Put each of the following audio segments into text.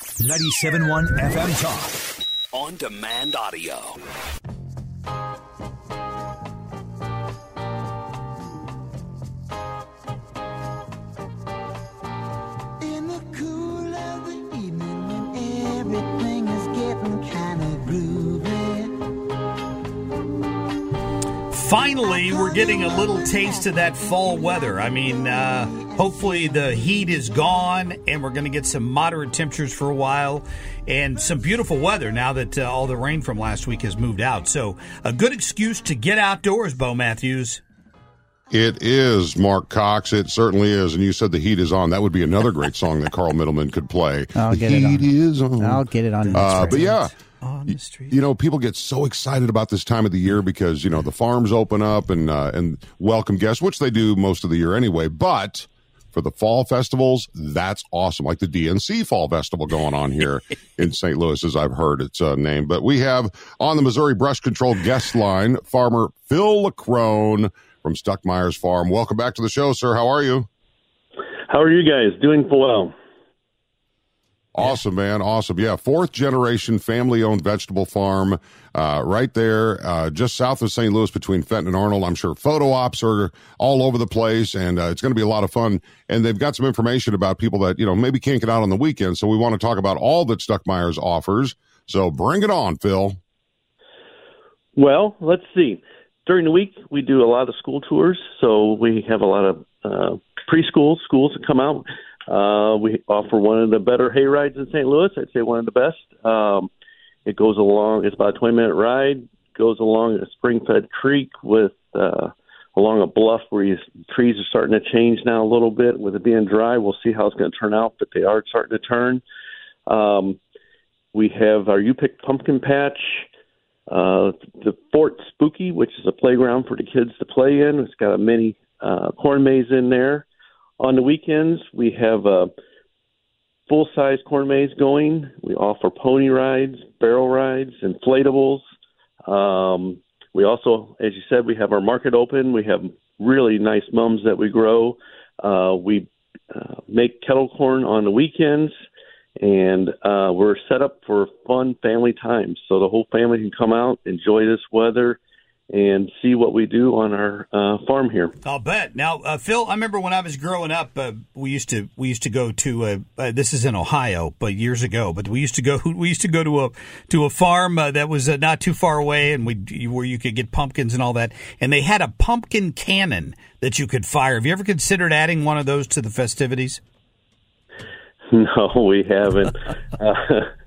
97.1 FM Talk. On demand audio. In the cool of the evening when everything is getting kind of groovy. Finally, we're getting a little taste of that fall weather. I mean, uh, hopefully the heat is gone and we're going to get some moderate temperatures for a while and some beautiful weather now that uh, all the rain from last week has moved out. So, a good excuse to get outdoors, Bo Matthews. It is, Marc Cox. It certainly is. And you said the heat is on. That would be another great song that Carl Middleman could play. I'll the get it heat on. is on. I'll get it on. Uh, but yeah, On the street. you know, people get so excited about this time of the year because you know the farms open up and uh, and welcome guests, which they do most of the year anyway. But for the fall festivals, that's awesome. Like the DNC Fall Festival going on here in St. Louis, as I've heard its uh, name. But we have on the Missouri Brush Control guest line farmer Phil Leckrone from Stuckmeyer's Farm. Welcome back to the show, sir. How are you? How are you guys? Doing well. Awesome, man. Awesome. Yeah. Fourth generation family owned vegetable farm, uh, right there, uh, just south of St. Louis between Fenton and Arnold. I'm sure photo ops are all over the place and uh, it's going to be a lot of fun. And they've got some information about people that, you know, maybe can't get out on the weekend. So we want to talk about all that Stuckmeyer's offers. So bring it on, Phil. Well, let's see. During the week, we do a lot of school tours, so we have a lot of uh, preschool schools that come out. Uh, we offer one of the better hay rides in St. Louis. I'd say one of the best. Um, it goes along. It's about a 20 minute ride. Goes along a spring-fed creek with uh, along a bluff where you, trees are starting to change now a little bit. With it being dry, we'll see how it's going to turn out, but they are starting to turn. Um, we have our U Pick pumpkin patch, uh, the Fort Spooky, which is a playground for the kids to play in. It's got a mini uh, corn maze in there. On the weekends, we have a full size corn maze going. We offer pony rides, barrel rides, inflatables. Um, we also, as you said, we have our market open. We have really nice mums that we grow. Uh, we uh, make kettle corn on the weekends, and uh, we're set up for fun family time. So the whole family can come out, enjoy this weather, and see what we do on our uh, farm here. I'll bet. Now, uh, Phil, I remember when I was growing up, uh, we used to we used to go to uh, uh, this is in Ohio, but years ago. But we used to go we used to go to a to a farm uh, that was uh, not too far away, and we where you could get pumpkins and all that. And they had a pumpkin cannon that you could fire. Have you ever considered adding one of those to the festivities? No, we haven't.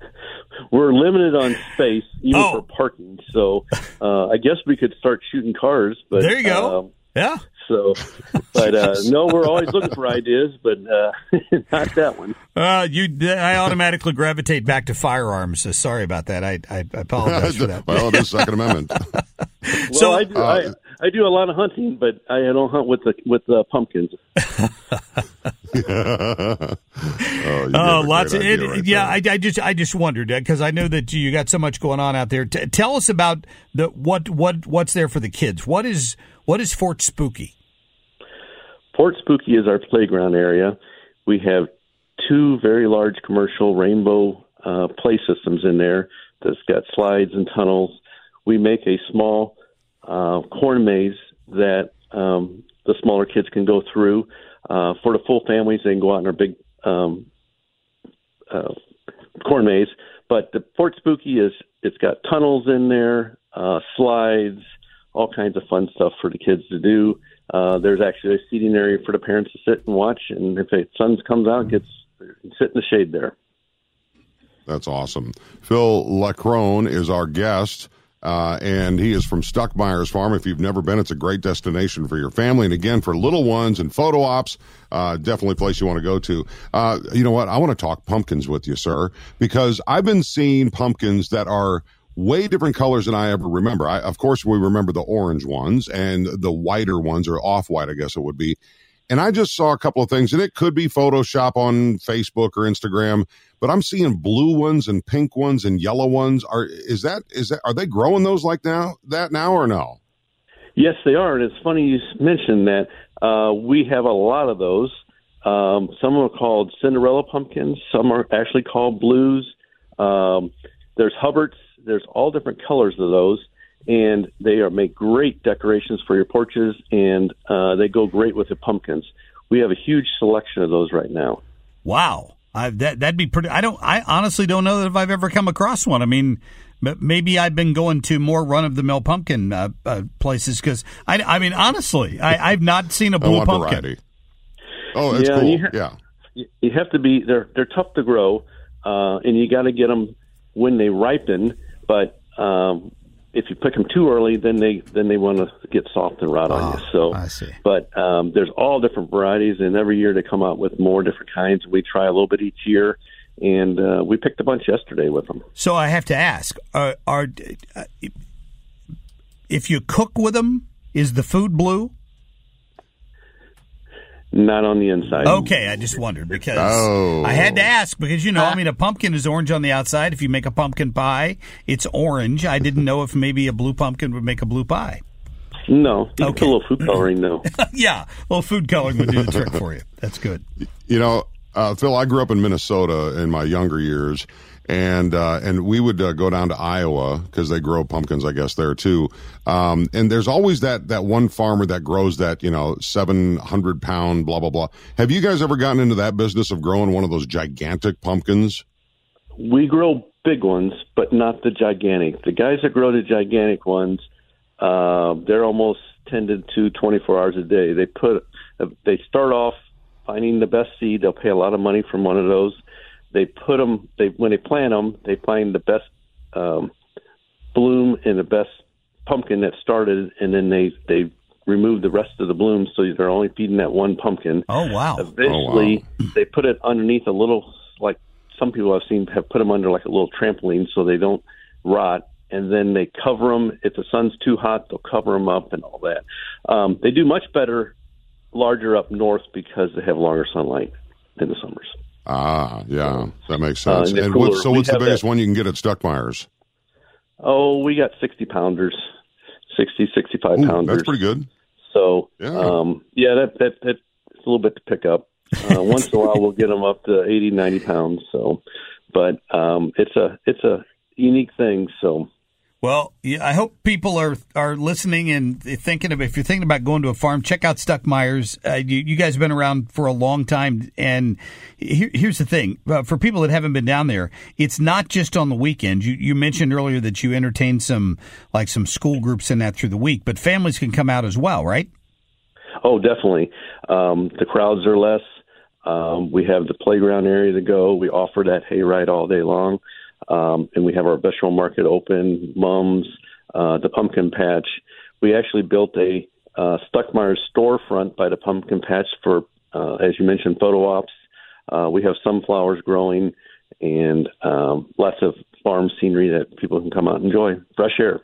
uh, we're limited on space, even Oh. for parking. So uh, I guess we could start shooting cars. But There you go. um, Yeah. so, but uh, no, we're always looking for ideas, but uh, not that one. Uh, you, I automatically gravitate back to firearms. Uh, sorry about that. I, I apologize for that. well, it is Second Amendment. Well, So, I do, uh, I, I do a lot of hunting, but I don't hunt with the with the pumpkins. oh, you gave a lots of it, right yeah. I, I just I just wondered because I know that you got so much going on out there. T- tell us about the what what what's there for the kids. What is what is Fort Spooky? Fort Spooky is our playground area. We have two very large commercial rainbow uh, play systems in there that's got slides and tunnels. We make a small uh, corn maze that um, the smaller kids can go through. Uh, for the full families, they can go out in our big um, uh, corn maze. But the Fort Spooky is it's got tunnels in there, uh, slides, all kinds of fun stuff for the kids to do. Uh, there's actually a seating area for the parents to sit and watch, and if the sun comes out, gets sit in the shade there. That's awesome. Phil Leckrone is our guest. Uh, and he is from Stuckmeyer's Farm. If you've never been, it's a great destination for your family. And again, for little ones and photo ops, uh, definitely place you want to go to. Uh, you know what? I want to talk pumpkins with you, sir, because I've been seeing pumpkins that are way different colors than I ever remember. I, of course, we remember the orange ones and the whiter ones, or off white, I guess it would be. And I just saw a couple of things, and it could be Photoshop on Facebook or Instagram, but I'm seeing blue ones and pink ones and yellow ones. Are is that is that are they growing those like now that now or no? Yes, they are, and it's funny you mentioned that. Uh, we have a lot of those. Um, some are called Cinderella pumpkins. Some are actually called blues. Um, there's Hubbards. There's all different colors of those, and they are make great decorations for your porches, and uh, they go great with the pumpkins. We have a huge selection of those right now. Wow. I, that that'd be pretty. I don't. I honestly don't know that if I've ever come across one. I mean, maybe I've been going to more run of the mill pumpkin uh, uh, places because I. I mean, honestly, I, I've not seen a blue want pumpkin. variety. Oh, that's Yeah, cool. you ha- yeah. You- You have to be they're they're tough to grow, uh, and you got to get them when they ripen. But um, if you pick them too early, then they then they want to get soft and rot on you. So I see. But um, there's all different varieties, and every year they come out with more different kinds. We try a little bit each year, and uh, we picked a bunch yesterday with them. So I have to ask: Are, are uh, if you cook with them, is the food blue? Not on the inside. Okay, I just wondered because Oh. I had to oh. ask because you know, I mean, a pumpkin is orange on the outside. If you make a pumpkin pie, it's orange. I didn't know if maybe a blue pumpkin would make a blue pie. No, you can Okay. put a little food coloring though. yeah, well, food coloring would do the trick for you. That's good. You know, uh, Phil, I grew up in Minnesota in my younger years, and uh, and we would uh, go down to Iowa because they grow pumpkins, I guess, there too. Um, and there's always that that one farmer that grows that you know 700 pound blah blah blah. Have you guys ever gotten into that business of growing one of those gigantic pumpkins? We grow big ones, but not the gigantic. The guys that grow the gigantic ones, uh, they're almost tended to 24 hours a day. They put, they start off finding the best seed. They'll pay a lot of money from one of those. They put them. They when they plant them, they find the best um, bloom and the best pumpkin that started, and then they they remove the rest of the blooms, so they're only feeding that one pumpkin. Oh wow! Eventually, they put it underneath a little, like some people I've seen have put them under like a little trampoline so they don't rot. And then they cover them. If the sun's too hot, they'll cover them up and all that. Um, they do much better, larger up north because they have longer sunlight in the summers. Ah, yeah, that makes Uh, sense. and and what, so, We what's the biggest that- one you can get at Stuckmeyer's? Oh, we got 60 pounders, 60, 65 Ooh, pounders. that's pretty good. So, Yeah. um, yeah, that, that, that, it's a little bit to pick up. Uh, once in a while, we'll get them up to 80, 90 pounds. So, but um, it's a it's a unique thing. So, Well, yeah, I hope people are are listening and thinking of if you're thinking about going to a farm, check out Stuckmeyer's. Uh, you, you guys have been around for a long time, and here, here's the thing: uh, for people that haven't been down there, it's not just on the weekend. You, you mentioned earlier that you entertain some like some school groups in that through the week, but families can come out as well, right? oh, definitely, um, the crowds are less. Um, we have the playground area to go. We offer that hayride all day long, um, and we have our vegetable market open. Mums, uh, the pumpkin patch. We actually built a uh, Stuckmeyer's storefront by the pumpkin patch for, uh, as you mentioned, photo ops. Uh, we have sunflowers growing and um, lots of farm scenery that people can come out and enjoy. Fresh air.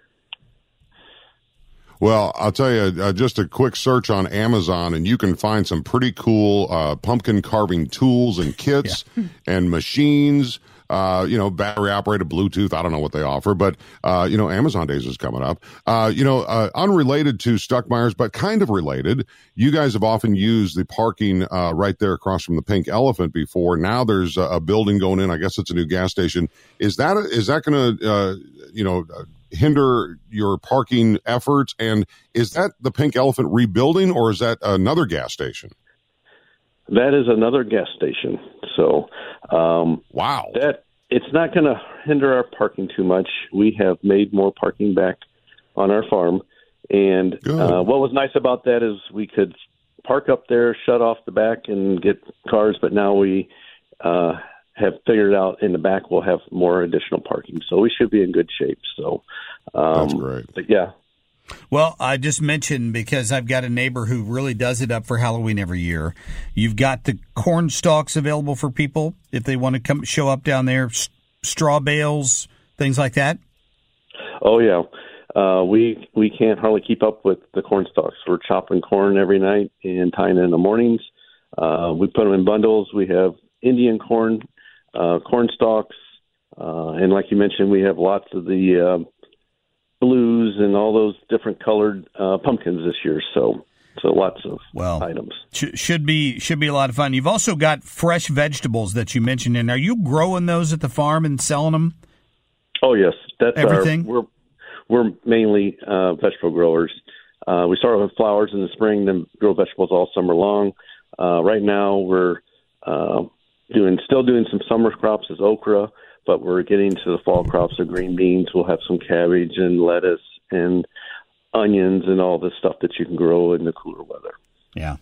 Well, I'll tell you, uh, just a quick search on Amazon, and you can find some pretty cool uh, pumpkin carving tools and kits and machines. Uh, you know, battery operated Bluetooth. I don't know what they offer, but uh, you know, Amazon Days is coming up. Uh, you know, uh, unrelated to Stuckmeyer's, but kind of related. You guys have often used the parking uh, right there across from the Pink Elephant before. Now there's a, a building going in. I guess it's a new gas station. Is that is that going to uh, you know hinder your parking efforts? And is that the Pink Elephant rebuilding, or is that another gas station? That is another gas station. So, um, wow, that it's not going to hinder our parking too much. We have made more parking back on our farm, and uh, what was nice about that is we could park up there, shut off the back, and get cars. But now we uh, have figured out in the back we'll have more additional parking, so we should be in good shape. So um, that's great. But yeah, well, I just mentioned because I've got a neighbor who really does it up for Halloween every year. You've got the corn stalks available for people if they want to come show up down there, straw bales, things like that. Oh yeah, uh, we we can't hardly keep up with the corn stalks. We're chopping corn every night and tying it in the mornings. Uh, we put them in bundles. We have Indian corn, uh, corn stalks, uh, and like you mentioned, we have lots of the uh, and all those different colored uh, pumpkins this year. So so lots of well, items sh- should be should be a lot of fun. You've also got fresh vegetables that you mentioned, and are you growing those at the farm and selling them? Oh yes, that's everything. Our, we're we're mainly uh, vegetable growers. Uh, we start with flowers in the spring, then grow vegetables all summer long. Uh, right now, we're uh, doing still doing some summer crops as okra but we're getting to the fall crops of green beans. We'll have some cabbage and lettuce and onions and all the stuff that you can grow in the cooler weather. Yeah.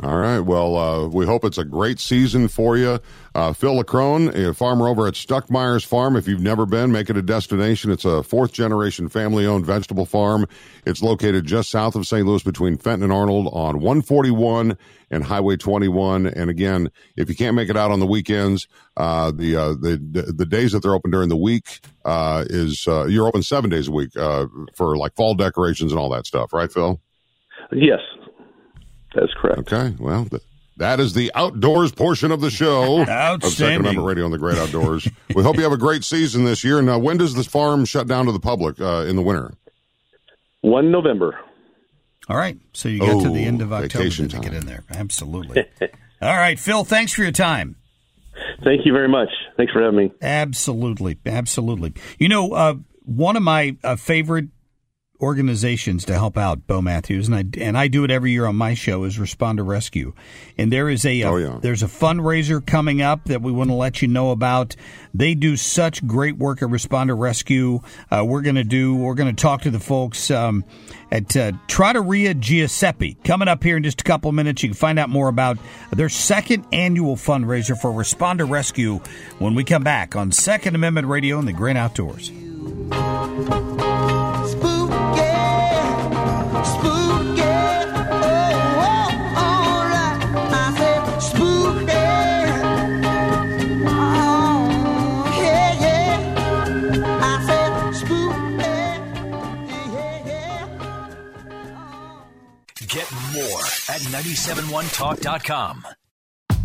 All right. Well, uh, we hope it's a great season for you. Uh, Phil Leckrone, a farmer over at Stuckmeyer's Farm. If you've never been, make it a destination. It's a fourth generation family owned vegetable farm. It's located just south of St. Louis between Fenton and Arnold on 141 and Highway 21. And again, if you can't make it out on the weekends, uh, the, uh, the, the days that they're open during the week, uh, is, uh, you're open seven days a week, uh, for like fall decorations and all that stuff, right, Phil? Yes, that's correct. Okay. Well, th- that is the outdoors portion of the show of Second Outstanding. Amendment Radio on the Great Outdoors. we hope you have a great season this year. Now, when does the farm shut down to the public uh, in the winter? 1 November. All right. So you got to the Oh, end of October vacation to get in there. Absolutely. All right, Phil, thanks for your time. Thank you very much. Thanks for having me. Absolutely. Absolutely. You know, uh, one of my uh, favorite organizations to help out Bo Matthews, and I and I do it every year on my show is Respond to Rescue, and there is a, Oh, yeah. there's a fundraiser coming up that we want to let you know about. They do such great work at Respond to Rescue. Uh, we're going to do we're going to talk to the folks um, at uh, Trattoria Giuseppe coming up here in just a couple of minutes. You can find out more about their second annual fundraiser for Respond to Rescue when we come back on Second Amendment Radio and the Great Outdoors. 971talk.com.